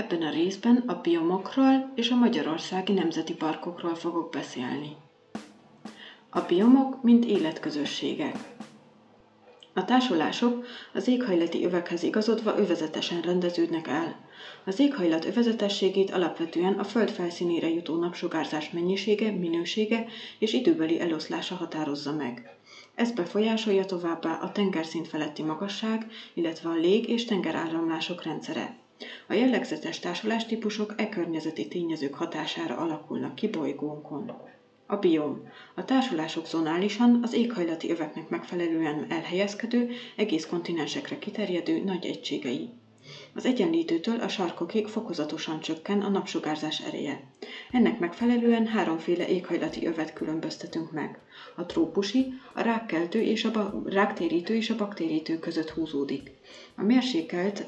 Ebben a részben a biomokról és a magyarországi nemzeti parkokról fogok beszélni. A biomok, mint életközösségek. A társulások az éghajlati övekhez igazodva övezetesen rendeződnek el. Az éghajlat övezetességét alapvetően a föld felszínére jutó napsugárzás mennyisége, minősége és időbeli eloszlása határozza meg. Ez befolyásolja továbbá a tengerszint feletti magasság, illetve a lég- és tengeráramlások rendszere. A jellegzetes társulástípusok e környezeti tényezők hatására alakulnak ki bolygónkon. A biom. A társulások zonálisan az éghajlati öveknek megfelelően elhelyezkedő, egész kontinensekre kiterjedő nagy egységei. Az egyenlítőtől a sarkokig fokozatosan csökken a napsugárzás ereje. Ennek megfelelően háromféle éghajlati övet különböztetünk meg. A trópusi, a rákkeltő és a ráktérítő és a baktérítő között húzódik. A mérsékelt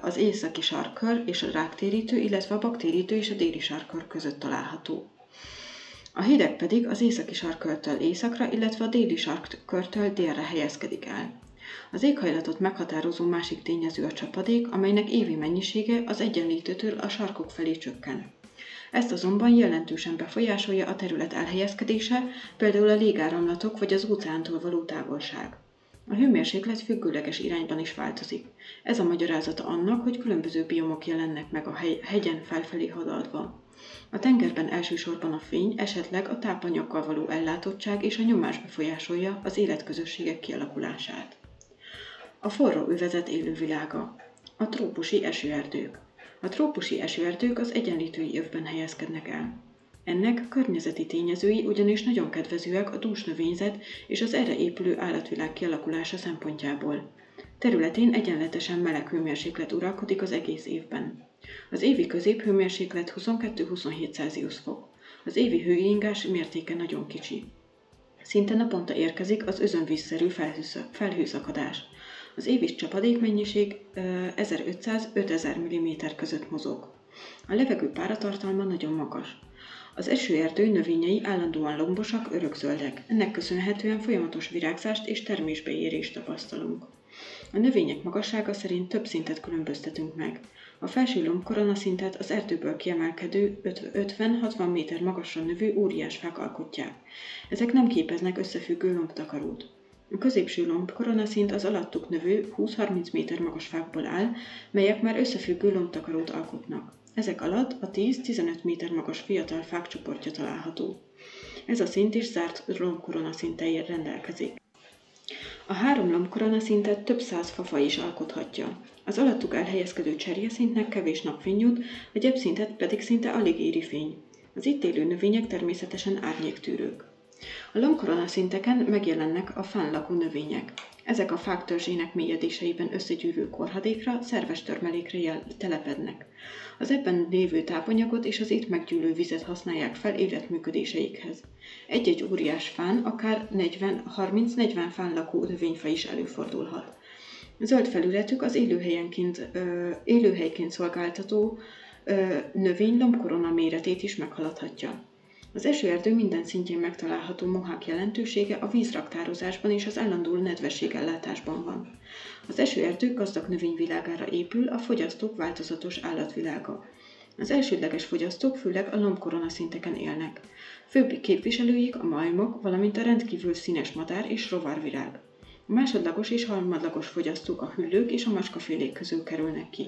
az északi sarkkör és a ráktérítő, illetve a baktérítő és a déli sarkkör között található. A hideg pedig az északi sarkkörtől északra, illetve a déli sarkkörtől délre helyezkedik el. Az éghajlatot meghatározó másik tényező a csapadék, amelynek évi mennyisége az egyenlítőtől a sarkok felé csökken. Ezt azonban jelentősen befolyásolja a terület elhelyezkedése, például a légáramlatok vagy az óceántól való távolság. A hőmérséklet függőleges irányban is változik. Ez a magyarázata annak, hogy különböző biomok jelennek meg a hegyen felfelé haladva. A tengerben elsősorban a fény, esetleg a tápanyaggal való ellátottság és a nyomás befolyásolja az életközösségek kialakulását. A forró övezet élővilága. A trópusi esőerdők. A trópusi esőerdők az egyenlítői övben helyezkednek el. Ennek környezeti tényezői ugyanis nagyon kedvezőek a dús növényzet és az erre épülő állatvilág kialakulása szempontjából. Területén egyenletesen meleg hőmérséklet uralkodik az egész évben. Az évi középhőmérséklet 22-27 Celsius fok. Az évi hőingás mértéke nagyon kicsi. Szinte naponta érkezik az özönvízszerű felhőszakadás. Az évi csapadékmennyiség 1500-5000 mm között mozog. A levegő páratartalma nagyon magas. Az esőerdő növényei állandóan lombosak, örökzöldek. Ennek köszönhetően folyamatos virágzást és termésbeérést tapasztalunk. A növények magassága szerint több szintet különböztetünk meg. A felső lombkoronaszintet az erdőből kiemelkedő 50-60 méter magasra növő óriásfák alkotják. Ezek nem képeznek összefüggő lombtakarót. A középső lomb koronaszint az alattuk növő 20-30 méter magas fákból áll, melyek már összefüggő lombtakarót alkotnak. Ezek alatt a 10-15 méter magas fiatal fák csoportja található. Ez a szint is zárt lombkoronaszinttel rendelkezik. A három lombkorona szintet több száz fafa is alkothatja. Az alattuk elhelyezkedő cserjeszintnek kevés napfény jut, a gyepszintet pedig szinte alig éri fény. Az itt élő növények természetesen árnyéktűrők. A lombkorona szinteken megjelennek a fán lakó növények. Ezek a fák törzsének mélyedéseiben összegyűrő korhadékra, szerves törmelékre telepednek. Az ebben lévő tápanyagot és az itt meggyűlő vizet használják fel életműködéseikhez. Egy-egy óriás fán akár 30-40 fán lakó növényfa is előfordulhat. Zöld felületük az élőhelyenként, ö, élőhelyként szolgáltató ö, növény lombkorona méretét is meghaladhatja. Az esőerdő minden szintjén megtalálható mohák jelentősége a vízraktározásban és az állandó nedvességellátásban van. Az esőerdő gazdag növényvilágára épül a fogyasztók változatos állatvilága. Az elsődleges fogyasztók főleg a lombkorona szinteken élnek. Főbb képviselőik a majmok, valamint a rendkívül színes madár és rovarvirág. A másodlagos és harmadlagos fogyasztók a hüllők és a macskafélék közül kerülnek ki.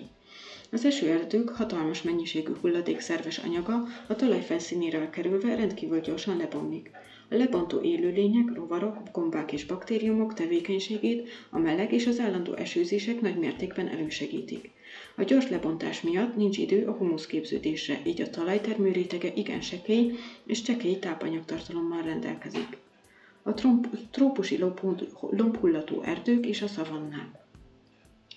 Az esőerdők hatalmas mennyiségű hulladék szerves anyaga a talaj felszínére kerülve rendkívül gyorsan lebomlik. A lebontó élőlények, rovarok, gombák és baktériumok tevékenységét a meleg és az állandó esőzések nagy mértékben elősegítik. A gyors lebontás miatt nincs idő a humuszképződésre, így a talajtermő rétege igen sekély és csekély tápanyagtartalommal rendelkezik. A trópusi lombhullató erdők és a szavannák.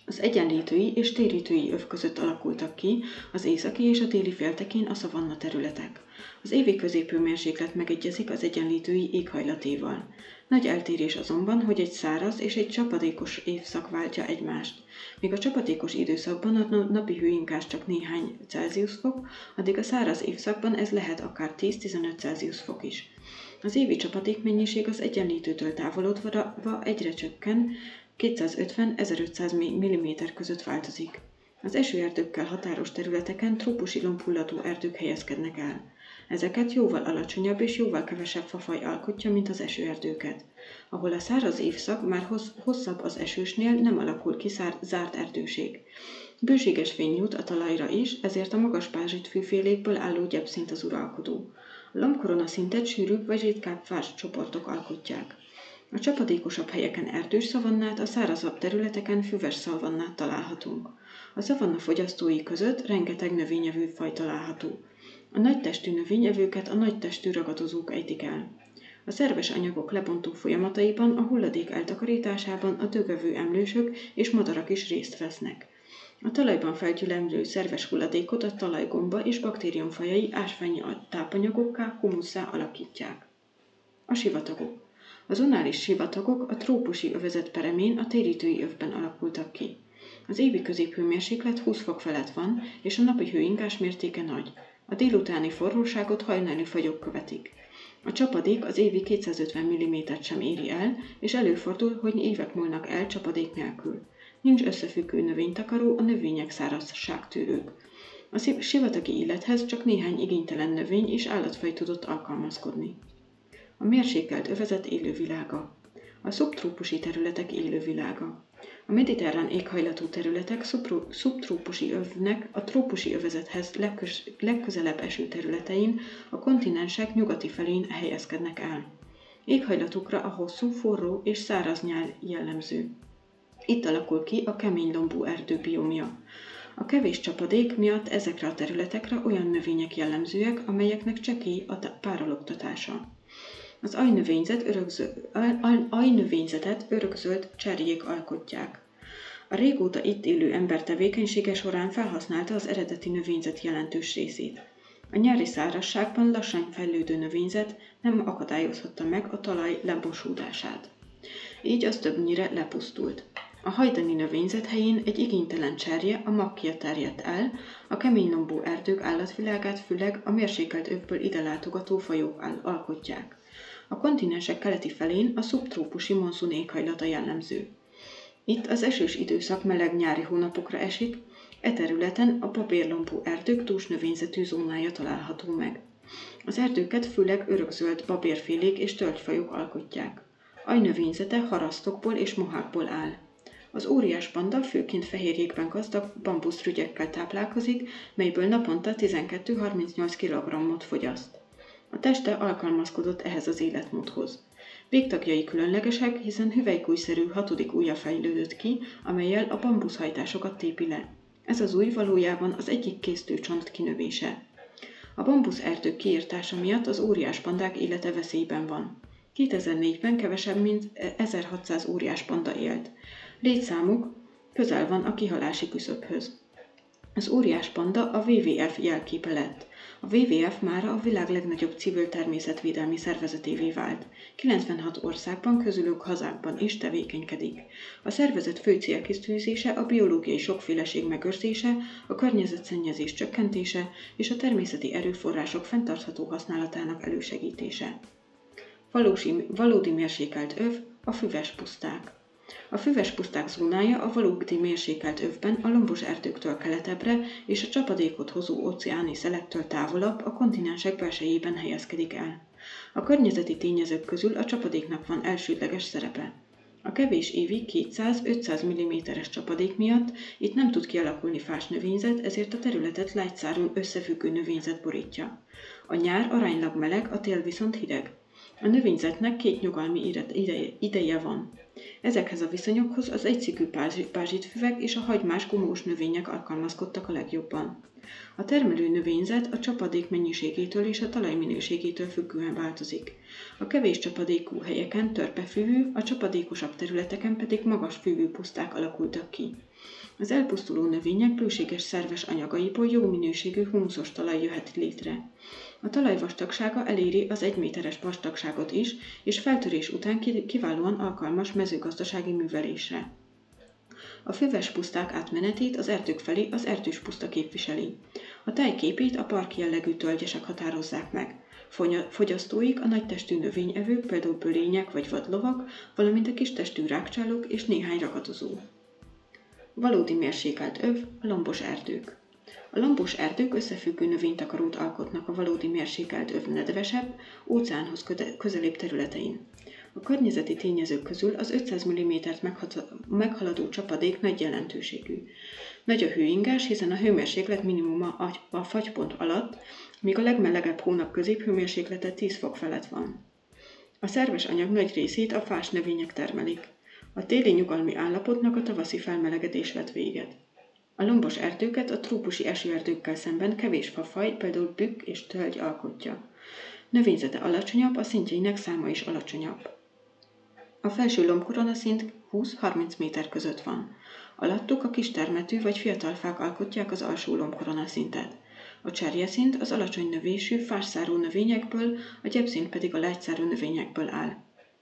Az egyenlítői és térítői öv között alakultak ki az északi és a déli féltekén a szavanna területek. Az évi középhőmérséklet megegyezik az egyenlítői éghajlatéval. Nagy eltérés azonban, hogy egy száraz és egy csapadékos évszak váltja egymást. Míg a csapadékos időszakban a napi hőinkás csak néhány Celsius fok, addig a száraz évszakban ez lehet akár 10-15 Celsius fok is. Az évi csapadékmennyiség az egyenlítőtől távolodva egyre csökken, 250-1500 mm között változik. Az esőerdőkkel határos területeken trópusi lombhullató erdők helyezkednek el. Ezeket jóval alacsonyabb és jóval kevesebb fafaj alkotja, mint az esőerdőket. Ahol a száraz évszak már hosszabb az esősnél, nem alakul ki szár, zárt erdőség. Bőséges fény jut a talajra is, ezért a magas pázsit fűfélékből álló gyepszint az uralkodó. A lombkorona szintet sűrűbb vagy ritkább fás csoportok alkotják. A csapadékosabb helyeken erdős szavannát, a szárazabb területeken füves szavannát találhatunk. A szavanna fogyasztói között rengeteg növényevő faj található. A nagy testű növényevőket a nagy testű ragadozók ejtik el. A szerves anyagok lebontó folyamataiban, a hulladék eltakarításában a dögövő emlősök és madarak is részt vesznek. A talajban felgyülemlő szerves hulladékot a talajgomba és baktériumfajai ásványi tápanyagokká, humusszá alakítják. A sivatagok. A zonális sivatagok a trópusi övezet peremén a térítői övben alakultak ki. Az évi középhőmérséklet 20 fok felett van, és a napi hőingás mértéke nagy. A délutáni forróságot hajnali fagyok követik. A csapadék az évi 250 mm-et sem éri el, és előfordul, hogy évek múlnak el csapadék nélkül. Nincs összefüggő növénytakaró, a növények szárazságtűrők. A sivatagi élethez csak néhány igénytelen növény és állatfaj tudott alkalmazkodni. A mérsékelt övezet élővilága. A szubtrópusi területek élővilága. A mediterrán éghajlatú területek szubtrópusi övnek a trópusi övezethez legköz, legközelebb eső területein, a kontinensek nyugati felén helyezkednek el. Éghajlatukra a hosszú, forró és száraz nyár jellemző. Itt alakul ki a kemény lombú erdőbiomja. A kevés csapadék miatt ezekre a területekre olyan növények jellemzőek, amelyeknek csekély a párologtatása. Az ajnövényzet örökző, ajnövényzetet örökzöld cserjék alkotják. A régóta itt élő ember tevékenysége során felhasználta az eredeti növényzet jelentős részét. A nyári szárazságban lassan fejlődő növényzet nem akadályozhatta meg a talaj lebosódását. Így az többnyire lepusztult. A hajdani növényzet helyén egy igénytelen cserje, a makkia terjedt el, a kemény lombó erdők állatvilágát főleg a mérsékelt övből ide látogató fajok alkotják. A kontinensek keleti felén a szubtrópusi monszun éghajlata jellemző. Itt az esős időszak meleg nyári hónapokra esik, e területen a papírlombú erdők dúsnövényzetű zónája található meg. Az erdőket főleg örökzöld babérfélék és tölgyfajok alkotják. Ajnövényzete harasztokból és mohákból áll. Az óriás panda főként fehérjékben gazdag bambuszrügyekkel táplálkozik, melyből naponta 12-38 kg-ot fogyaszt. A teste alkalmazkodott ehhez az életmódhoz. Végtagjai különlegesek, hiszen hüvelykújszerű hatodik ujja fejlődött ki, amelyel a bambuszhajtásokat tépi le. Ez az új valójában az egyik késztőcsont kinövése. A bambusz erdők kiirtása miatt az óriás pandák élete veszélyben van. 2004-ben kevesebb, mint 1600 óriás panda élt. Létszámuk közel van a kihalási küszöbhöz. Az óriás panda a WWF jelképe lett. A WWF már a világ legnagyobb civil természetvédelmi szervezetévé vált. 96 országban, közülük hazákban is tevékenykedik. A szervezet fő célkisztűzése a biológiai sokféleség megőrzése, a környezetszennyezés csökkentése és a természeti erőforrások fenntartható használatának elősegítése. Valósi, valódi mérsékelt öv a füves puszták. A füves puszták zónája a valódi mérsékelt övben a lombos erdőktől keletebbre és a csapadékot hozó óceáni szelektől távolabb a kontinensek belsejében helyezkedik el. A környezeti tényezők közül a csapadéknak van elsődleges szerepe. A kevés évi 200-500 mm-es csapadék miatt itt nem tud kialakulni fás növényzet, ezért a területet lágyszárú összefüggő növényzet borítja. A nyár aránylag meleg, a tél viszont hideg. A növényzetnek két nyugalmi ideje, ideje van. Ezekhez a viszonyokhoz az egyszikű pázsitfüvek és a hagymás gumós növények alkalmazkodtak a legjobban. A termelő növényzet a csapadék mennyiségétől és a talaj minőségétől függően változik. A kevés csapadékú helyeken törpefűvű, a csapadékosabb területeken pedig magas fűvű puszták alakultak ki. Az elpusztuló növények bőséges szerves anyagaiból jó minőségű humuszos talaj jöhet létre. A talaj vastagsága eléri az egy méteres vastagságot is, és feltörés után kiválóan alkalmas mezőgazdasági művelésre. A füves puszták átmenetét az erdők felé az erdős puszta képviseli. A tájképét a park jellegű tölgyesek határozzák meg. Fogyasztóik a nagy testű növényevők, például bölények vagy vadlovak, valamint a kis testű rákcsálók és néhány ragadozó. Valódi mérsékelt öv, a lombos erdők. A lombos erdők összefüggő növénytakarót alkotnak a valódi mérsékelt öv nedvesebb, óceánhoz közelebb területein. A környezeti tényezők közül az 500 mm-t meghaladó csapadék nagy jelentőségű. Nagy a hőingás, hiszen a hőmérséklet minimuma a fagypont alatt, míg a legmelegebb hónap középhőmérséklete 10 fok felett van. A szerves anyag nagy részét a fás növények termelik. A téli nyugalmi állapotnak a tavaszi felmelegedés vett véget. A lombos erdőket a trópusi esőerdőkkel szemben kevés fafaj, például bükk és tölgy alkotja. Növényzete alacsonyabb, a szintjeinek száma is alacsonyabb. A felső lombkorona szint 20-30 méter között van. Alattuk a kis termetű vagy fiatal fák alkotják az alsó lombkorona szintet. A cserjeszint az alacsony növésű, fásszáró növényekből, a gyepszint pedig a lágyszárú növényekből áll.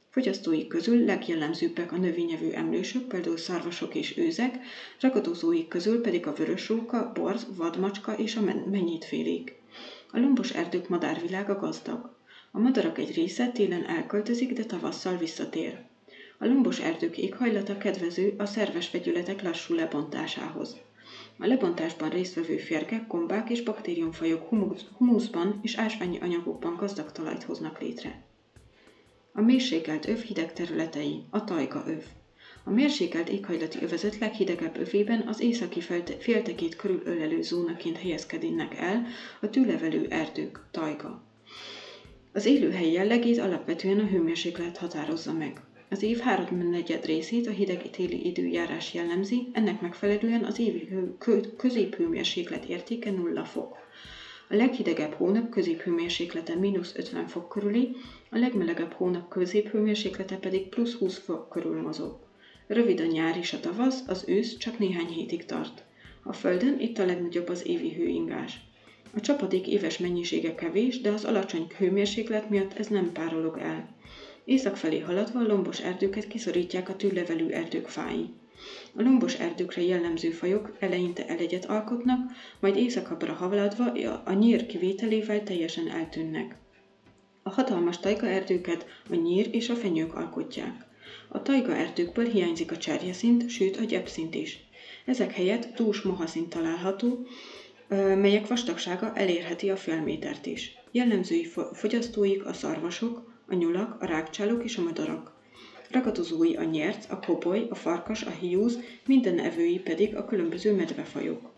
Fogyasztóik közül legjellemzőbbek a növényevő emlősök, például szarvasok és őzek, ragadozóik közül pedig a vörösróka, borz, vadmacska és a mennyítfélék. A lombos erdők madárvilága gazdag. A madarak egy része télen elköltözik, de tavasszal visszatér. A lombos erdők éghajlata kedvező a szerves vegyületek lassú lebontásához. A lebontásban résztvevő férgek, gombák és baktériumfajok humuszban és ásványi anyagokban gazdag talajt hoznak létre. A mérsékelt öv hideg területei, a tajga öv. A mérsékelt éghajlati övezet leghidegebb övében az északi féltekét körülölelő zónaként helyezkednek el a tűlevelő erdők, tajga. Az élőhely jellegét alapvetően a hőmérséklet határozza meg. Az év háromnegyed részét a hideg téli időjárás jellemzi, ennek megfelelően az évi középhőmérséklet értéke nulla fok. A leghidegebb hónap középhőmérséklete mínusz 50 fok körüli, a legmelegebb hónap középhőmérséklete pedig plusz 20 fok körül mozog. Rövid a nyár és a tavasz, az ősz csak néhány hétig tart. A Földön itt a legnagyobb az évi hőingás. A csapadék éves mennyisége kevés, de az alacsony hőmérséklet miatt ez nem párolog el. Észak felé haladva lombos erdőket kiszorítják a tűlevelű erdők fái. A lombos erdőkre jellemző fajok eleinte elegyet alkotnak, majd északabbra haladva a nyír kivételével teljesen eltűnnek. A hatalmas erdőket a nyír és a fenyők alkotják. A erdőkből hiányzik a cserjeszint, sőt a gyepszint is. Ezek helyett dús mohaszint található, melyek vastagsága elérheti a fél métert is. Jellemzői fogyasztóik a szarvasok, a nyulak, a rákcsálók és a madarak. Ragadozói a nyerc, a koboly, a farkas, a hiúz, minden evői pedig a különböző medvefajok.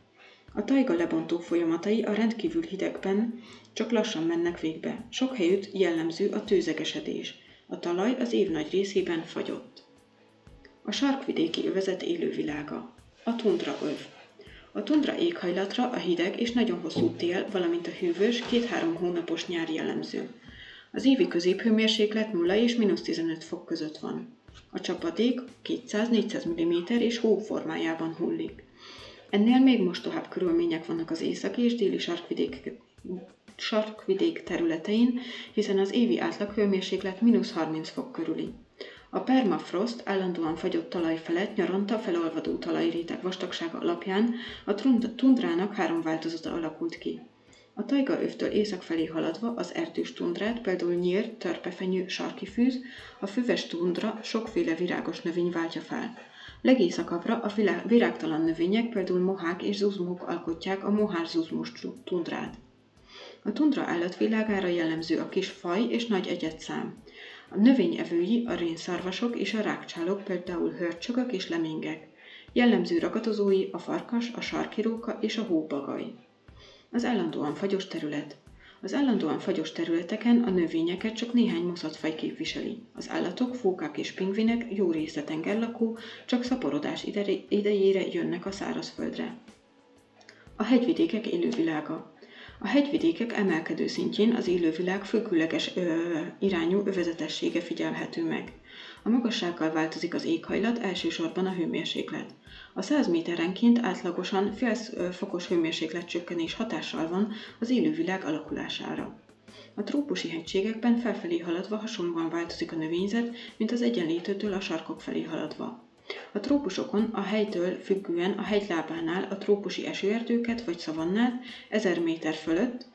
A tajga lebontó folyamatai a rendkívül hidegben csak lassan mennek végbe. Sok helyütt jellemző a tőzegesedés. A talaj az év nagy részében fagyott. A sarkvidéki övezet élővilága. A tundra öv. A tundra éghajlatra a hideg és nagyon hosszú tél, valamint a hűvös, két-három hónapos nyár jellemző. Az évi középhőmérséklet 0 és mínusz 15 fok között van. A csapadék 200-400 mm és hó formájában hullik. Ennél még mostohább körülmények vannak az északi és déli sarkvidék, sarkvidék területein, hiszen az évi átlag hőmérséklet mínusz 30 fok körüli. A permafrost állandóan fagyott talaj felett nyaranta felolvadó talajréteg vastagsága alapján a tundrának három változata alakult ki. A tajga övtől észak felé haladva az erdős tundrát, például nyír, törpefenyő, sarki fűz, a füves tundra sokféle virágos növény váltja fel. Legészakabbra a virágtalan növények, például mohák és zuzmók alkotják a mohár-zuzmós tundrát. A tundra állatvilágára jellemző a kis faj és nagy egyetszám. A növényevői a rénszarvasok és a rákcsálók, például hörcsögök és lemingek. Jellemző ragadozói a farkas, a sarkiróka és a hóbagaj. Az állandóan fagyos terület. Az állandóan fagyos területeken a növényeket csak néhány moszatfaj képviseli. Az állatok, fókák és pingvinek jó része tengerlakó, csak szaporodás idejére jönnek a szárazföldre. A hegyvidékek élővilága. A hegyvidékek emelkedő szintjén az élővilág függőleges ö, irányú övezetessége figyelhető meg. A magassággal változik az éghajlat, elsősorban a hőmérséklet. A 100 méterenként átlagosan fél fokos hőmérséklet csökkenés hatással van az élővilág alakulására. A trópusi hegységekben felfelé haladva hasonlóan változik a növényzet, mint az egyenlítőtől a sarkok felé haladva. A trópusokon a helytől függően a hegylábánál a trópusi esőerdőket vagy szavannát 1000 méter fölött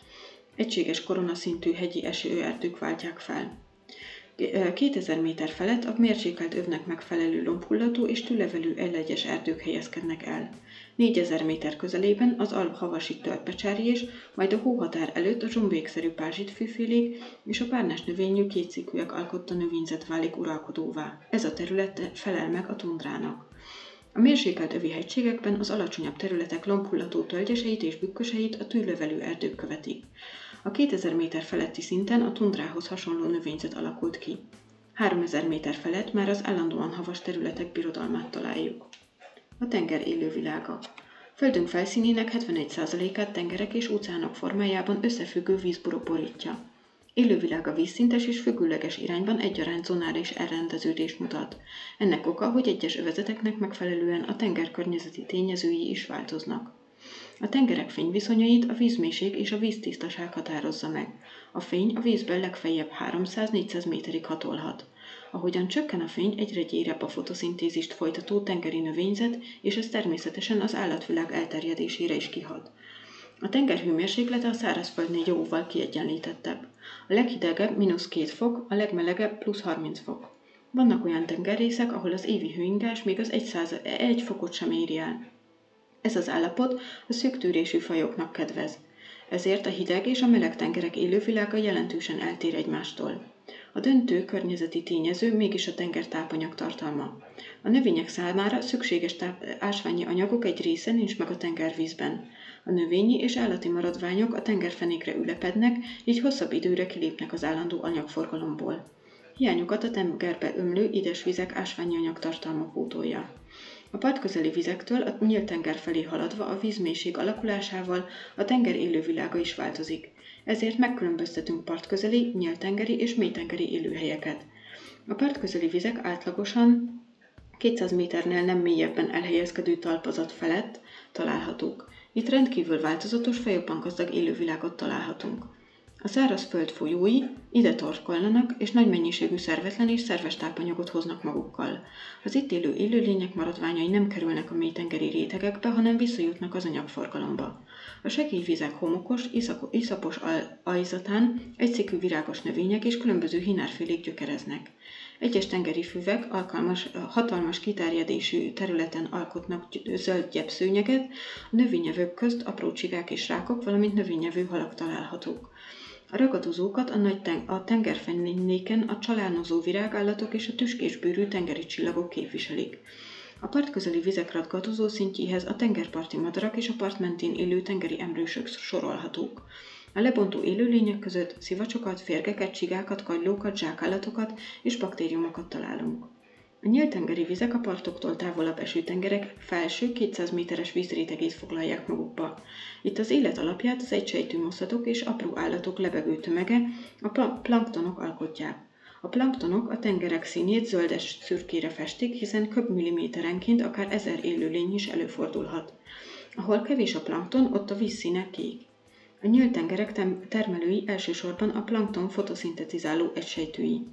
egységes koronaszintű hegyi esőerdők váltják fel. 2000 méter felett a mérsékelt övnek megfelelő lombhullató és tűlevelű elegyes erdők helyezkednek el. 4000 méter közelében az alhavasi törpecserjés, majd a hóhatár előtt a zsombékszerű pázsitfűfélék és a párnás növényű kétszikűek alkotta növényzet válik uralkodóvá. Ez a terület felel meg a tundrának. A mérsékelt övi hegységekben az alacsonyabb területek lombhullató tölgyeseit és bükköseit a tűlövelő erdők követik. A 2000 méter feletti szinten a tundrához hasonló növényzet alakult ki. 3000 méter felett már az állandóan havas területek birodalmát találjuk. A tenger élővilága. Földünk felszínének 71%-át tengerek és óceánok formájában összefüggő vízburok borítja. Élővilága vízszintes és függőleges irányban egyaránt zonális elrendeződést mutat. Ennek oka, hogy egyes övezeteknek megfelelően a tenger környezeti tényezői is változnak. A tengerek fényviszonyait a vízmélység és a víztisztaság határozza meg. A fény a vízben legfeljebb 300-400 méterig hatolhat. Ahogyan csökken a fény, egyre gyérebb a fotoszintézist folytató tengeri növényzet, és ez természetesen az állatvilág elterjedésére is kihat. A tenger hőmérséklete a szárazföldnél jóval kiegyenlítettebb. A leghidegebb mínusz 2 fok, a legmelegebb plusz 30 fok. Vannak olyan tengerrészek, ahol az évi hőingás még az 1, egy fokot sem éri el. Ez az állapot a szűktűrésű fajoknak kedvez. Ezért a hideg és a meleg tengerek élővilága jelentősen eltér egymástól. A döntő környezeti tényező mégis a tenger tápanyag tartalma. A növények számára szükséges táp- ásványi anyagok egy része nincs meg a tengervízben. A növényi és állati maradványok a tengerfenékre ülepednek, így hosszabb időre kilépnek az állandó anyagforgalomból. Hiányokat a tengerbe ömlő édesvizek ásványi anyagtartalma pótolja. A partközeli vizektől a nyílt tenger felé haladva a vízmélység alakulásával a tenger élővilága is változik. Ezért megkülönböztetünk partközeli, nyíltengeri és mélytengeri élőhelyeket. A partközeli vizek átlagosan 200 méternél nem mélyebben elhelyezkedő talpazat felett találhatók. Itt rendkívül változatos, fajokban gazdag élővilágot találhatunk. A szárazföld folyói ide torkolnanak, és nagy mennyiségű szervetlen és szerves tápanyagot hoznak magukkal. Az itt élő élőlények maradványai nem kerülnek a mélytengeri rétegekbe, hanem visszajutnak az anyagforgalomba. A segélyvizek homokos, iszapos ajzatán egyszikű virágos növények és különböző hinárfélék gyökereznek. Egyes tengeri füvek alkalmas, hatalmas kiterjedésű területen alkotnak zöld gyepszőnyeget, a növényevők közt apró csigák és rákok, valamint növényevő halak találhatók. A ragadozókat a, nagy ten- a tengerfenéken a csalánozó virágállatok és a tüskésbőrű tengeri csillagok képviselik. A partközeli vizek ragadozó szintjéhez a tengerparti madarak és a part mentén élő tengeri emlősök sorolhatók. A lebontó élőlények között szivacsokat, férgeket, csigákat, kagylókat, zsákállatokat és baktériumokat találunk. A nyílt-tengeri vizek a partoktól távolabb eső tengerek felső 200 méteres vízrétegét foglalják magukba. Itt az élet alapját az egysejtű moszatok és apró állatok lebegő tömege, a planktonok alkotják. A planktonok a tengerek színét zöldes szürkére festik, hiszen köbmilliméterenként akár ezer élőlény is előfordulhat. Ahol kevés a plankton, ott a vízszíne kék. A nyílt tengerek termelői elsősorban a plankton fotoszintetizáló egysejtői.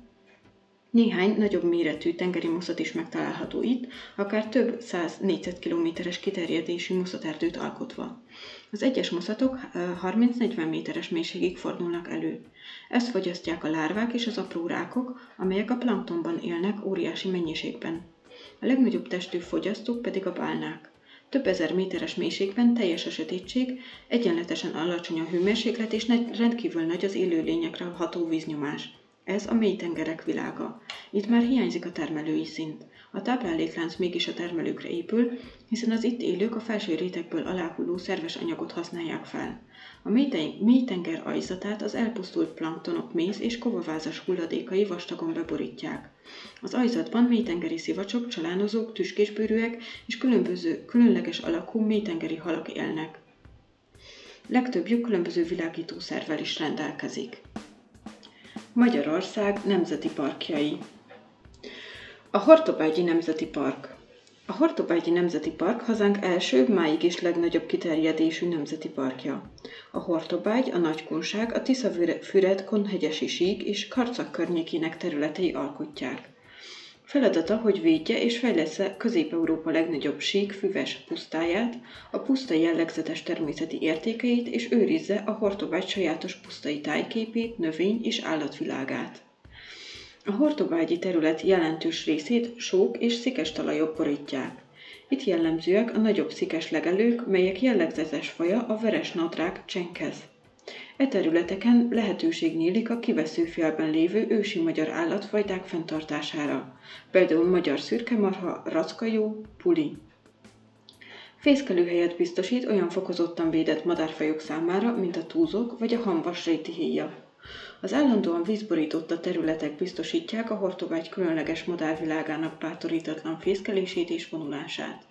Néhány nagyobb méretű tengeri moszat is megtalálható itt, akár több száz négyzetkilométeres kiterjedésű moszaterdőt alkotva. Az egyes moszatok 30-40 méteres mélységig fordulnak elő. Ezt fogyasztják a lárvák és az apró rákok, amelyek a planktonban élnek óriási mennyiségben. A legnagyobb testű fogyasztók pedig a bálnák. Több ezer méteres mélységben teljes a sötétség, egyenletesen alacsony a hőmérséklet és rendkívül nagy az élőlényekre ható víznyomás. Ez a mély tengerek világa. Itt már hiányzik a termelői szint. A tápláléklánc mégis a termelőkre épül, hiszen az itt élők a felső rétegből aláhulló szerves anyagot használják fel. A mély tenger ajzatát az elpusztult planktonok méz és kovavázas hulladékai vastagon beborítják. Az ajzatban mélytengeri szivacsok, csalánozók, tüskésbőrűek és különböző, különleges alakú mélytengeri halak élnek. Legtöbbjük különböző világítószervel is rendelkezik. Magyarország nemzeti parkjai A Hortobágyi Nemzeti Park A Hortobágyi Nemzeti Park hazánk első, máig is legnagyobb kiterjedésű nemzeti parkja. A Hortobágy, a Nagykunság, a Tisza-Füred, Konhegyesi sík és Karcak környékének területei alkotják. Feladata, hogy védje és fejlesz Közép-Európa legnagyobb sík füves pusztáját, a puszta jellegzetes természeti értékeit és őrizze a Hortobágy sajátos pusztai tájképét, növény és állatvilágát. A hortobágyi terület jelentős részét sók és szikes talajok borítják. Itt jellemzőek a nagyobb szikes legelők, melyek jellegzetes faja a veres nadrág csenkez. E területeken lehetőség nyílik a kiveszőfélben lévő ősi magyar állatfajták fenntartására, például magyar szürkemarha, rackajó, puli. Fészkelőhelyet biztosít olyan fokozottan védett madárfajok számára, mint a túzok vagy a hamvas réti héja. Az állandóan vízborította területek biztosítják a hortobágy különleges madárvilágának bátorítatlan fészkelését és vonulását.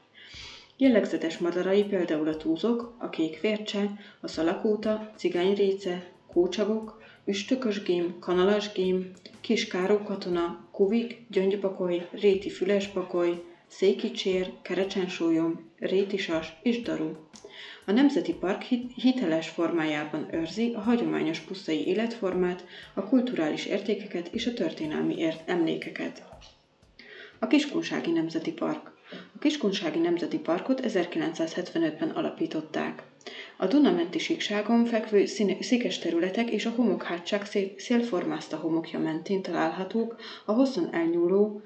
Jellegzetes madarai például a túzok, a kék vércse, a szalakóta, cigányréce, kócsagok, üstökösgém, kanalasgém, kis kárókatona, kuvik, gyöngybakoly, réti fülesbakoly, székicsér, kerecsensólyom, rétisas és daru. A Nemzeti Park hiteles formájában őrzi a hagyományos pusztai életformát, a kulturális értékeket és a történelmi emlékeket. A Kiskunsági Nemzeti Park A Kiskunsági Nemzeti Parkot 1975-ben alapították. A Dunamenti síkságon fekvő székes területek és a homokhátság szélformázta homokja mentén találhatók a hosszan elnyúló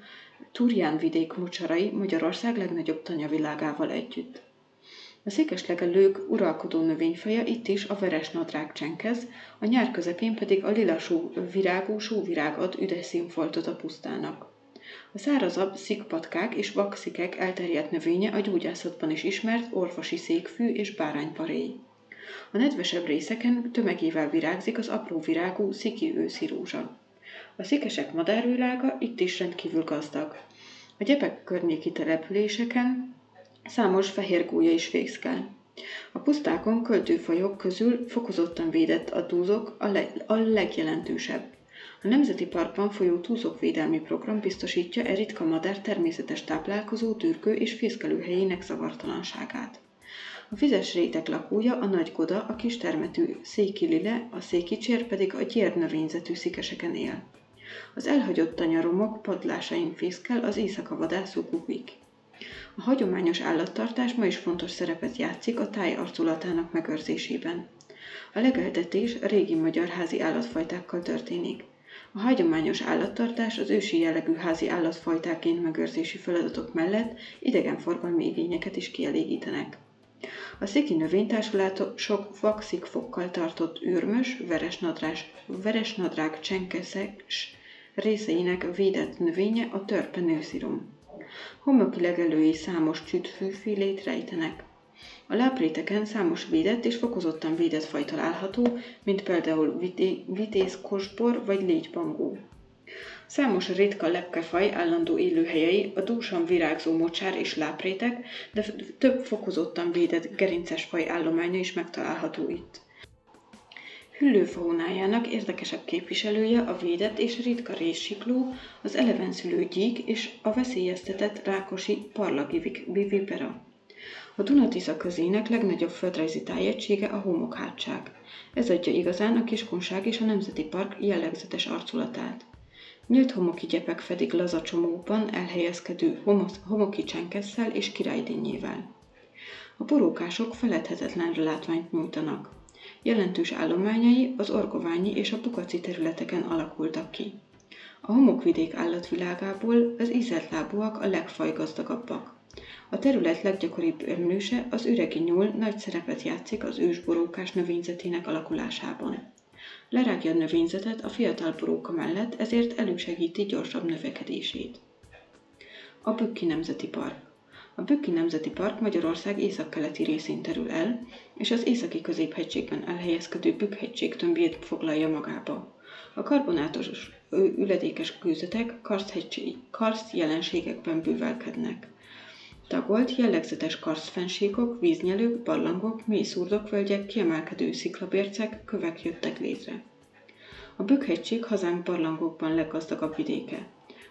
Turján vidék mocsarai Magyarország legnagyobb tanyavilágával együtt. A székeslegelők uralkodó növényfaja itt is a veres nadrág csenkez, a nyár közepén pedig a lila só, virágú sóvirág ad üdes színfoltot a pusztának. A szárazabb szikpatkák és vakszikek elterjedt növénye a gyógyászatban is ismert orvosi székfű és bárányparéj. A nedvesebb részeken tömegével virágzik az apró virágú sziki őszi rózsa. A szikesek madárvilága itt is rendkívül gazdag. A gyepek környéki településeken Számos fehér gólya is fészkel. A pusztákon költőfajok közül fokozottan védett a túzok a, le- a legjelentősebb. A Nemzeti Parkban folyó túzokvédelmi program biztosítja e ritka madár természetes táplálkozó, tűrkő és fészkelőhelyének zavartalanságát. A vizes réteg lakója a nagy goda, a kis termetű székilile, a székicsér pedig a gyérnövényzetű szikeseken él. Az elhagyott tanyaromok padlásain fészkel az éjszaka vadászó kukik. A hagyományos állattartás ma is fontos szerepet játszik a táj arculatának megőrzésében. A legeltetés régi magyar házi állatfajtákkal történik. A hagyományos állattartás az ősi jellegű házi állatfajtáként megőrzési feladatok mellett idegenforgalmi igényeket is kielégítenek. A sziki növénytársulások vakszikfokkal tartott űrmös, veresnadrás, veresnadrág csenkeszes részeinek védett növénye a törpe nőszirum. Homoki legelői számos csütfűfélét rejtenek. A lápréteken számos védett és fokozottan védett faj található, mint például vitéz kosbor vagy légybangó. Számos ritka lepkefaj állandó élőhelyei a dúsan virágzó mocsár és láprétek, de több fokozottan védett gerinces faj állománya is megtalálható itt. Hüllőfaunájának érdekesebb képviselője a védett és ritka réssikló, az elevenszülő gyík és a veszélyeztetett rákosi parlagi vipera. A Dunatisza közének legnagyobb földrajzi tájegysége a homokhátság. Ez adja igazán a kiskunság és a Nemzeti Park jellegzetes arculatát. Nyílt homoki gyepek fedik laza csomóban elhelyezkedő homoki csenkesszel és királydinnyével. A borókások feledhetetlen látványt nyújtanak. Jelentős állományai az orgoványi és a pukaci területeken alakultak ki. A homokvidék állatvilágából az ízeltlábúak a legfajgazdagabbak. A terület leggyakoribb emlőse az üregi nyúl nagy szerepet játszik az ősborókás növényzetének alakulásában. Lerágja a növényzetet a fiatal boróka mellett, ezért elősegíti gyorsabb növekedését. A Bükki Nemzeti Park a Bükki Nemzeti Park Magyarország északkeleti részén terül el, és az északi középhegységben elhelyezkedő Bükkhegység tömbjét foglalja magába. A karbonátos üledékes kőzetek karszt jelenségekben bővelkednek. Tagolt, jellegzetes karszfenségok, víznyelők, barlangok, mély szurdokvölgyek, kiemelkedő sziklabércek, kövek jöttek létre. A Bükkhegység hazánk barlangokban leggazdagabb vidéke.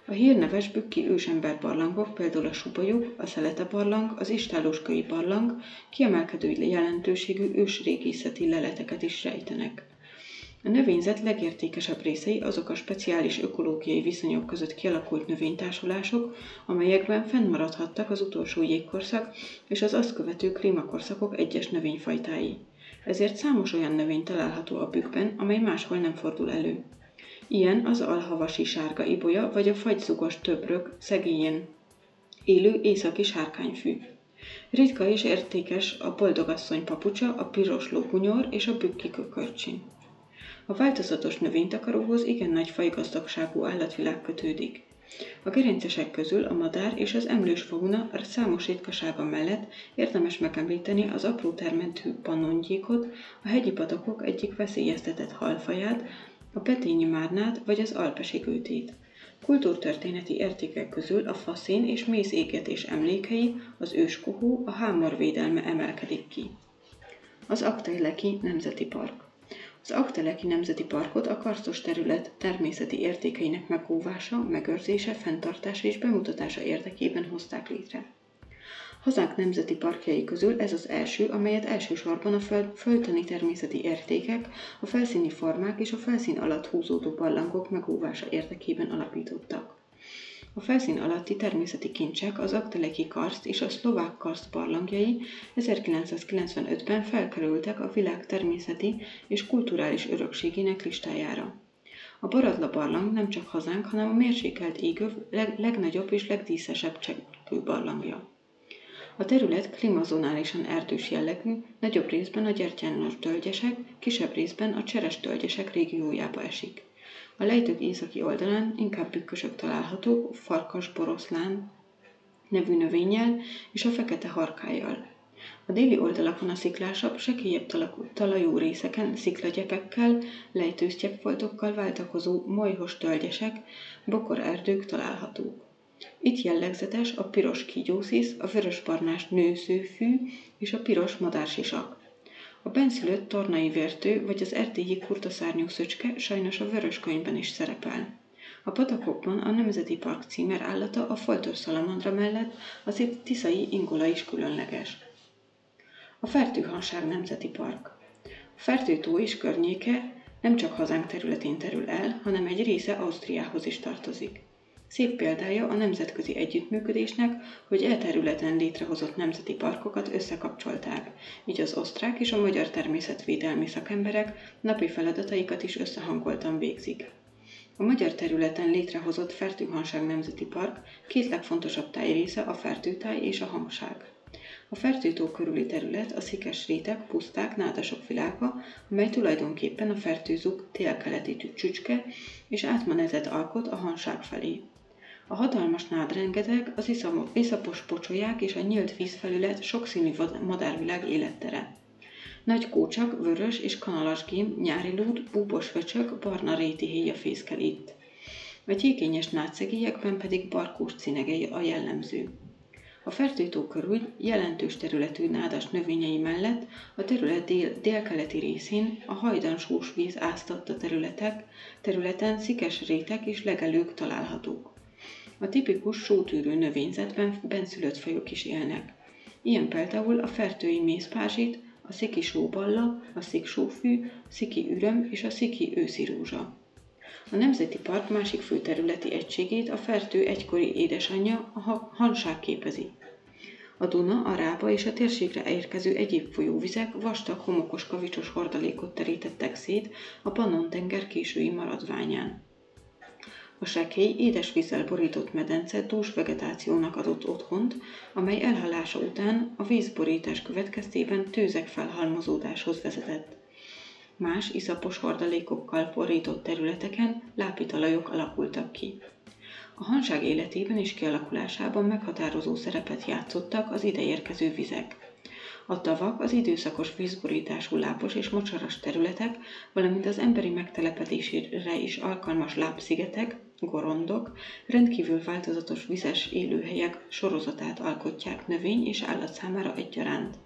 A hírneves bükki ősember barlangok, például a Subajuk, a Szelete barlang, az Istálóskai barlang kiemelkedő jelentőségű ősrégészeti leleteket is rejtenek. A növényzet legértékesebb részei azok a speciális ökológiai viszonyok között kialakult növénytársulások, amelyekben fennmaradhattak az utolsó jégkorszak és az azt követő klímakorszakok egyes növényfajtái. Ezért számos olyan növény található a bükkben, amely máshol nem fordul elő. Ilyen az alhavasi sárga ibolya vagy a fagyzugos töbrök szegélyén élő északi sárkányfű. Ritka és értékes a boldogasszony papucsa, a piros lókunyor és a bükki kökörcsin. A változatos növénytakaróhoz igen nagy fajgazdagságú állatvilág kötődik. A gerincesek közül a madár és az emlős fauna számos ritkasága mellett érdemes megemlíteni az apró termentű pannongyékot, a hegyi patakok egyik veszélyeztetett halfaját, a petényi márnát vagy az alpesi gőtét. Kultúrtörténeti értékek közül a faszén és mész égetés emlékei, az őskohó, a hámor védelme emelkedik ki. Az Aktaileki Nemzeti Park az Akteleki Nemzeti Parkot a karsztos terület természeti értékeinek megóvása, megőrzése, fenntartása és bemutatása érdekében hozták létre. Hazánk nemzeti parkjai közül ez az első, amelyet elsősorban a föld, földtani természeti értékek, a felszíni formák és a felszín alatt húzódó barlangok megóvása érdekében alapítottak. A felszín alatti természeti kincsek, az Akteleki karszt és a szlovák karszt barlangjai 1995-ben felkerültek a világ természeti és kulturális örökségének listájára. A Baradla barlang nem csak hazánk, hanem a mérsékelt égöv leg- legnagyobb és legdíszesebb cseppő barlangja. A terület klimazonálisan erdős jellegű, nagyobb részben a gyertyános tölgyesek, kisebb részben a cseres tölgyesek régiójába esik. A lejtők északi oldalán inkább bükkösök találhatók, farkas boroszlán nevű növényel és a fekete harkájjal. A déli oldalakon a sziklásabb, sekélyebb talajú részeken sziklagyepekkel, lejtősztyepfoltokkal váltakozó molyhos tölgyesek, bokorerdők találhatók. Itt jellegzetes a piros kígyószisz, a vörösbarnás nőszőfű és a piros madársisak. A benszülött tornai vértő vagy az erdélyi kurtaszárnyú szöcske sajnos a vörös könyvben is szerepel. A patakokban a Nemzeti Park címer állata a foltos szalamandra mellett az itt tiszai ingola is különleges. A Fertőhanság Nemzeti Park. A Fertőtó és környéke nem csak hazánk területén terül el, hanem egy része Ausztriához is tartozik. Szép példája a nemzetközi együttműködésnek, hogy e létrehozott nemzeti parkokat összekapcsolták, így az osztrák és a magyar természetvédelmi szakemberek napi feladataikat is összehangoltan végzik. A magyar területen létrehozott Fertőhanság Nemzeti Park két legfontosabb tájrésze a Fertőtáj és a Hangság. A Fertőtó körüli terület a szikes rétek, puszták, nádasok világa, amely tulajdonképpen a fertőzók télkeleti csücske és átmenetet alkot a hanság felé. A hatalmas nádrengeteg, az iszapos pocsolyák és a nyílt vízfelület sokszínű madárvilág élettere. Nagy kócsak, vörös és kanalas gém, nyári lúd, búbos vöcsök, barna réti héja fészkel itt. A gyékényes nátszegélyekben pedig barkós cinegei a jellemző. A fertőtó körül jelentős területű nádas növényei mellett a terület dél- délkeleti részén a hajdan sós víz áztatta területek, területen szikes rétek és legelők találhatók. A tipikus sótűrő növényzetben benszülött fajok is élnek. Ilyen például a fertői mészpázsit, a sziki sóballa, a sziksófű, sziki üröm és a sziki őszi rózsa. A Nemzeti Park másik fő területi egységét a fertő egykori édesanyja, a hanság képezi. A Duna, a Rába és a térségre érkező egyéb folyóvizek vastag homokos kavicsos hordalékot terítettek szét a Pannon-tenger késői maradványán. A sekély édesvízzel borított medence dús vegetációnak adott otthont, amely elhalása után a vízborítás következtében tőzek felhalmozódáshoz vezetett. Más iszapos hordalékokkal borított területeken lápitalajok alakultak ki. A hanság életében és kialakulásában meghatározó szerepet játszottak az ideérkező vizek. A tavak az időszakos vízborítású lápos és mocsaras területek, valamint az emberi megtelepedésére is alkalmas lápszigetek, gorondok, rendkívül változatos vizes élőhelyek sorozatát alkotják növény és állat számára egyaránt.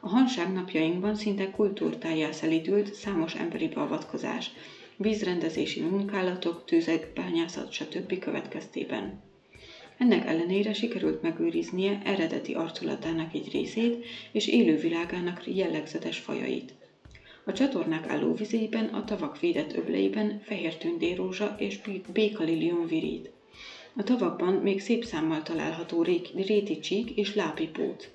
A hanság napjainkban szinte kultúrtájá szelidült számos emberi beavatkozás, vízrendezési munkálatok, tűzek, bányászat, stb. következtében. Ennek ellenére sikerült megőriznie eredeti arculatának egy részét és élővilágának jellegzetes fajait. A csatornák állóvizében, a tavak védett öbleiben fehér tündérózsa és békalilium virít. A tavakban még szép számmal található réti csík és lápipót.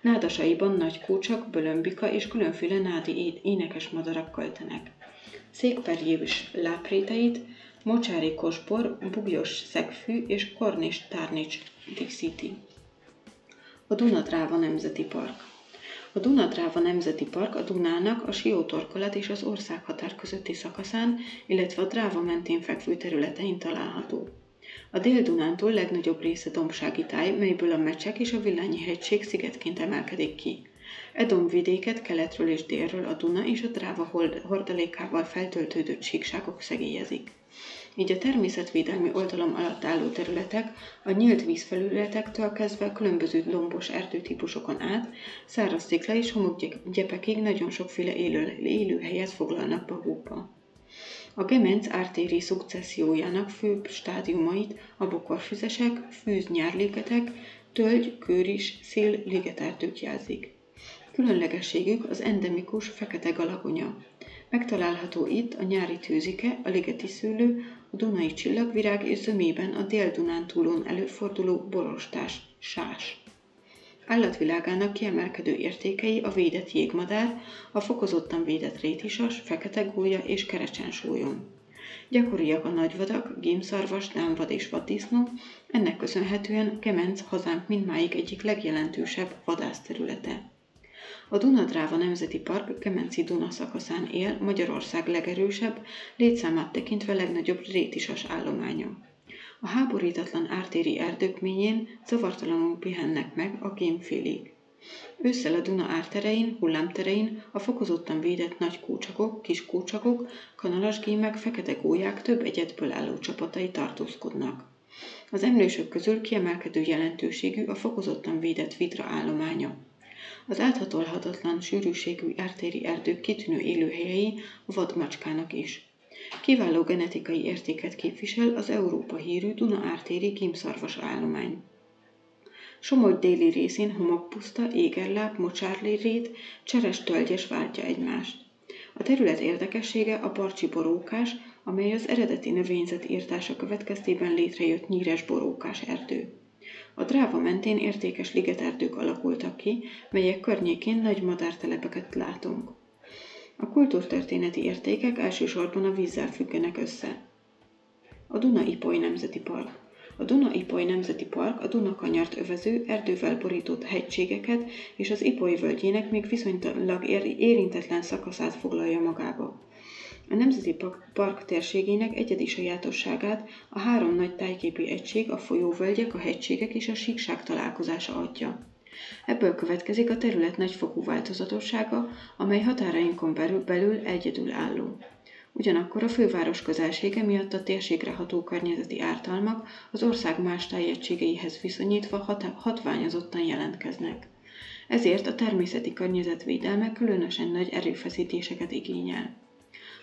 Nádasaiban nagy kócsak, bölömbika és különféle nádi énekes madarak költenek. székperjés lápréteit, mocsári kosbor, bugyos szegfű és kornis tárnics díszíti. A Dunadráva Nemzeti Park a Dunadráva Nemzeti Park a Dunának a siótorkolat és az országhatár közötti szakaszán, illetve a Dráva mentén fekvő területein található. A Dél-Dunántól legnagyobb része dombsági táj, melyből a Mecsek és a Villányi hegység szigetként emelkedik ki. E dombvidéket keletről és délről a Duna és a Dráva hordalékával feltöltődött síkságok szegélyezik. Így a természetvédelmi oldalom alatt álló területek a nyílt vízfelületektől kezdve különböző lombos erdőtípusokon át, száraz szikla és homokgyepekig nagyon sokféle élő, élőhelyet foglalnak magukba. A gemenc ártéri szukcessziójának főbb stádiumait a bokorfüzesek, fűz-nyárlégetek, tölgy, kőris, szél ligetártők jelzik. Különlegességük az endemikus fekete galagonya. Megtalálható itt a nyári tőzike, a ligeti szőlő, a dunai csillagvirág és zömében a Dél-Dunán túlon előforduló borostás, sás. Állatvilágának kiemelkedő értékei a védett jégmadár, a fokozottan védett rétisas, fekete gólya és kerecsensólyom. Gyakoriak a nagyvadak, gémszarvas, dámvad és vaddisznó, ennek köszönhetően Kemenc hazánk mindmáig egyik legjelentősebb vadászterülete. A Dunadráva Nemzeti Park Kemenci Duna szakaszán él Magyarország legerősebb, létszámát tekintve legnagyobb rétisas állománya. A háborítatlan ártéri erdőkményén zavartalanul pihennek meg a gémfélék. Ősszel a Duna árterein, hullámterein a fokozottan védett nagy kócsakok, kis kócsakok, kanalasgémek, fekete gólyák több egyetből álló csapatai tartózkodnak. Az emlősök közül kiemelkedő jelentőségű a fokozottan védett vidra állománya. Az áthatolhatatlan sűrűségű ártéri erdők kitűnő élőhelyei a vadmacskának is. Kiváló genetikai értéket képvisel az Európa hírű Duna ártéri gímszarvas állomány. Somogy déli részén homokpuszta, égerláp, mocsárlérét, cseres tölgyes váltja egymást. A terület érdekessége a parcsi borókás, amely az eredeti növényzet írtása következtében létrejött nyíres borókás erdő. A dráva mentén értékes ligeterdők alakultak ki, melyek környékén nagy madártelepeket látunk. A kultúrtörténeti értékek elsősorban a vízzel függenek össze. A Duna-Ipoly Nemzeti Park a Duna-Ipoly Nemzeti Park a Dunakanyart övező, erdővel borított hegységeket és az Ipoly völgyének még viszonylag érintetlen szakaszát foglalja magába. A Nemzeti Park térségének egyedi sajátosságát a három nagy tájképi egység, a folyóvölgyek, a hegységek és a síkság találkozása adja. Ebből következik a terület nagyfokú változatossága, amely határainkon belül, belül egyedül álló. Ugyanakkor a főváros közelsége miatt a térségre ható környezeti ártalmak az ország más tájegységeihez viszonyítva hat- hatványozottan jelentkeznek. Ezért a természeti környezetvédelme különösen nagy erőfeszítéseket igényel.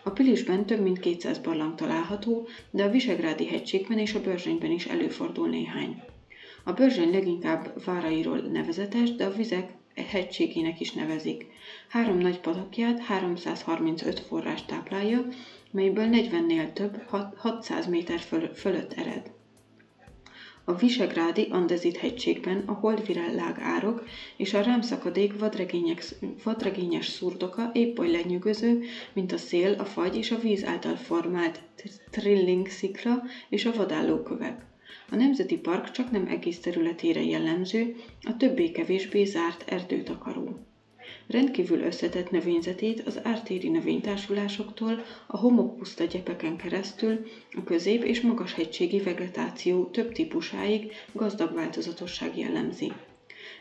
A Pilisben több mint 200 barlang található, de a Visegrádi hegységben és a Börzsönyben is előfordul néhány. A Börzsöny leginkább várairól nevezetes, de a vizek hegységének is nevezik. Három nagy patakját 335 forrás táplálja, melyből 40-nél több 600 méter föl- fölött ered. A Visegrádi Andezit hegységben a holdvirellág árok és a rámszakadék vadregényes szurdoka épp oly lenyűgöző, mint a szél, a fagy és a víz által formált trilling szikla és a vadállókövek. A Nemzeti Park csak nem egész területére jellemző, a többé-kevésbé zárt erdőtakaró. Rendkívül összetett növényzetét az ártéri növénytársulásoktól a homokpuszta gyepeken keresztül a közép- és magas hegységi vegetáció több típusáig gazdag változatosság jellemzi.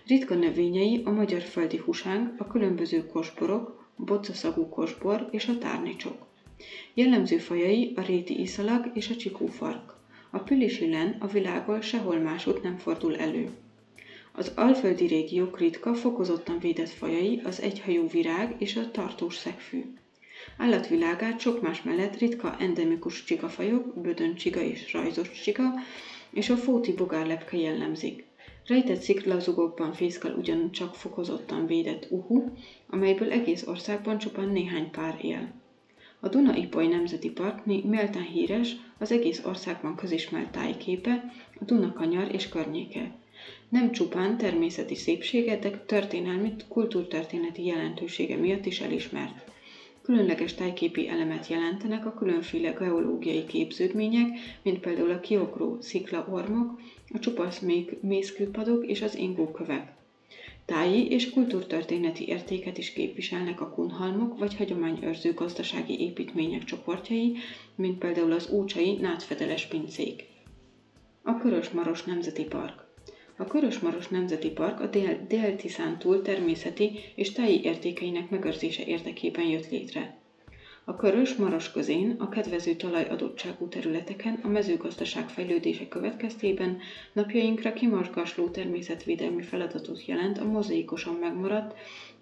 Ritka növényei a magyar földi husánk, a különböző kosborok, bocaszagú kosbor és a tárnicsok. Jellemző fajai a réti iszalag és a csikófark. A pülisi len a világon sehol másút nem fordul elő. Az alföldi régiók ritka, fokozottan védett fajai az egyhajú virág és a tartós szegfű. Állatvilágát sok más mellett ritka endemikus csigafajok, bödön csiga és rajzos csiga, és a fóti bogárlepke jellemzik. Rejtett sziklazugokban fészkel ugyancsak fokozottan védett uhu, amelyből egész országban csupán néhány pár él. A Duna-Ipoly Nemzeti Park méltán híres, az egész országban közismert tájképe, a Dunakanyar és környéke. Nem csupán természeti szépsége, de történelmi, kultúrtörténeti jelentősége miatt is elismert. Különleges tájképi elemet jelentenek a különféle geológiai képződmények, mint például a kiokró sziklaormok, a csupasz mészkőpadok és az ingókövek. Táji és kultúrtörténeti értéket is képviselnek a kunhalmok vagy hagyományőrző gazdasági építmények csoportjai, mint például az úcsai nátfedeles pincék. A Körös-Maros Nemzeti Park a Körös-Maros Nemzeti Park a Dél-Tiszántúl természeti és táji értékeinek megőrzése érdekében jött létre. A Körös-Maros közén a kedvező talajadottságú területeken a mezőgazdaság fejlődése következtében napjainkra kimarkasló természetvédelmi feladatot jelent a mozaikosan megmaradt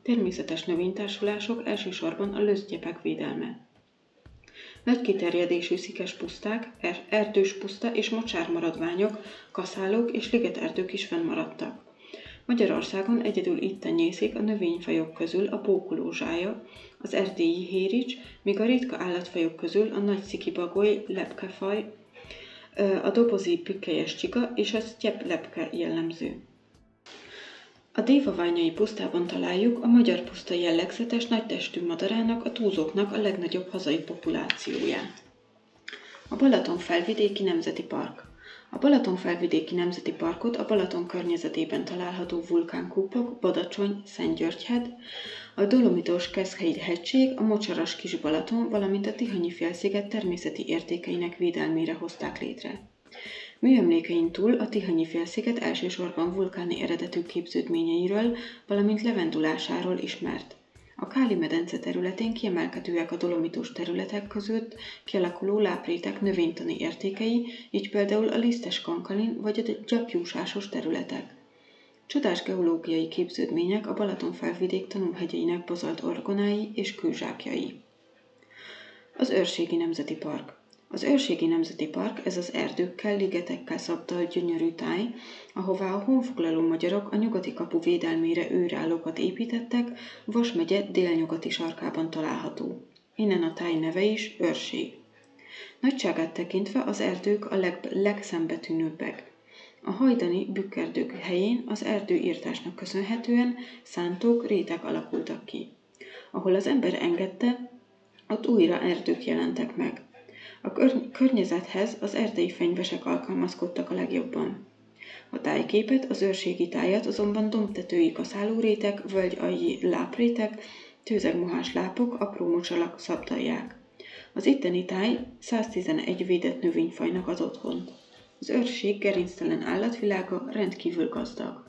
természetes növénytársulások, elsősorban a löszgyepek védelme. Nagy kiterjedésű szikes puszták, er-, erdős puszta és mocsármaradványok, kaszálók és ligeterdők is fennmaradtak. Magyarországon egyedül itt tenyészik a növényfajok közül a bókulózsája, az erdélyi hérics, míg a ritka állatfajok közül a nagy szikibagoly, lepkefaj, a dobozi pikkelyes csika és a lepke jellemző. A dévaványai pusztában találjuk a magyar puszta jellegzetes nagytestű madarának, a túzóknak a legnagyobb hazai populációját. A Balaton felvidéki nemzeti park. A Balaton felvidéki nemzeti parkot a Balaton környezetében található vulkánkúpok, Badacsony, Szentgyörgyhegy, a Dolomitos Keszhelyi hegység, a Mocsaras Kis Balaton, valamint a Tihanyi félsziget természeti értékeinek védelmére hozták létre. Műemlékein túl a Tihanyi félsziget elsősorban vulkáni eredetű képződményeiről, valamint levendulásáról ismert. A Káli medence területén kiemelkedőek a dolomitos területek között kialakuló láprétek növénytani értékei, így például a lisztes kankalin vagy a gyapjúsásos területek. Csodás geológiai képződmények a Balaton felvidék tanúhegyeinek bazalt orgonái és kőzsákjai. Az Őrségi Nemzeti Park az Őrségi Nemzeti Park ez az erdőkkel, ligetekkel szabdalt gyönyörű táj, ahová a honfoglaló magyarok a nyugati kapu védelmére őrállókat építettek, Vas megye délnyugati sarkában található. Innen a táj neve is Őrség. Nagyságát tekintve az erdők a leg, legszembetűnőbbek. A hajdani bükkerdők helyén az erdőírtásnak köszönhetően szántók, rétek alakultak ki. Ahol az ember engedte, ott újra erdők jelentek meg. A kör- környezethez az erdei fenyvesek alkalmazkodtak a legjobban. A tájképet, az őrségi tájat azonban dombtetői kaszálórétek, alji láprétek, tőzegmohás lápok, apró mocsalak szabdalják. Az itteni táj 111 védett növényfajnak az otthont. Az őrség gerinctelen állatvilága rendkívül gazdag.